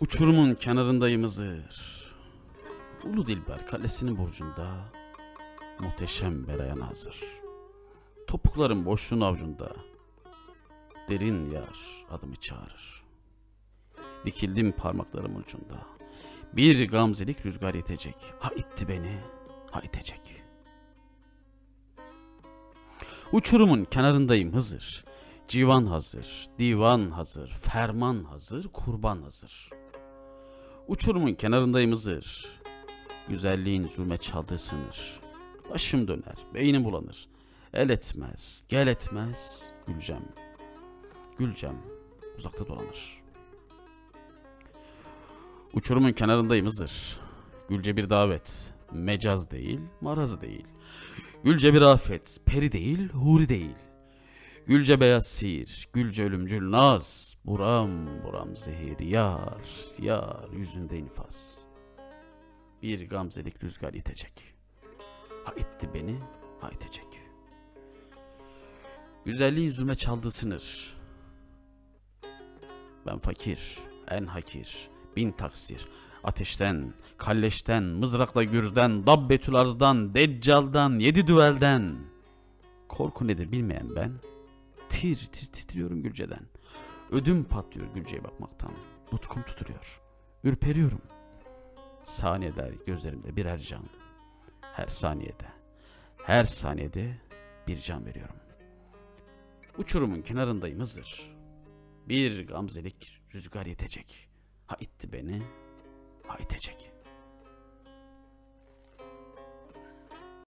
Uçurumun kenarındayım Hızır. Ulu Dilber kalesinin burcunda muhteşem berayan hazır. Topuklarım boşluğun avcunda. Derin yar adımı çağırır. Dikildim parmaklarım ucunda. Bir gamzelik rüzgar yetecek. Ha itti beni, ha itecek. Uçurumun kenarındayım Hızır. Civan hazır, divan hazır, ferman hazır, kurban hazır. Uçurumun kenarındayım Hızır. Güzelliğin zulme çaldığı sınır. Başım döner, beynim bulanır. El etmez, gel etmez, gülcem. Gülcem uzakta dolanır. Uçurumun kenarındayım Hızır. Gülce bir davet. Mecaz değil, maraz değil. Gülce bir afet. Peri değil, huri değil. Gülce beyaz sihir, gülce ölümcül naz. Buram buram zehir yar, yar yüzünde infaz. Bir gamzelik rüzgar itecek. Ha itti beni, ha itecek. Güzelliğin zulme çaldığı sınır. Ben fakir, en hakir, bin taksir. Ateşten, kalleşten, mızrakla gürzden, dabbetül arzdan, deccaldan, yedi düvelden. Korku nedir bilmeyen ben. Tir tir titriyorum Gülce'den. Ödüm patlıyor Gülce'ye bakmaktan. Nutkum tuturuyor. Ürperiyorum. Saniyeler gözlerimde birer can. Her saniyede, her saniyede bir can veriyorum. Uçurumun kenarındayım Hızır. Bir gamzelik rüzgar yetecek. Ha itti beni, ha itecek.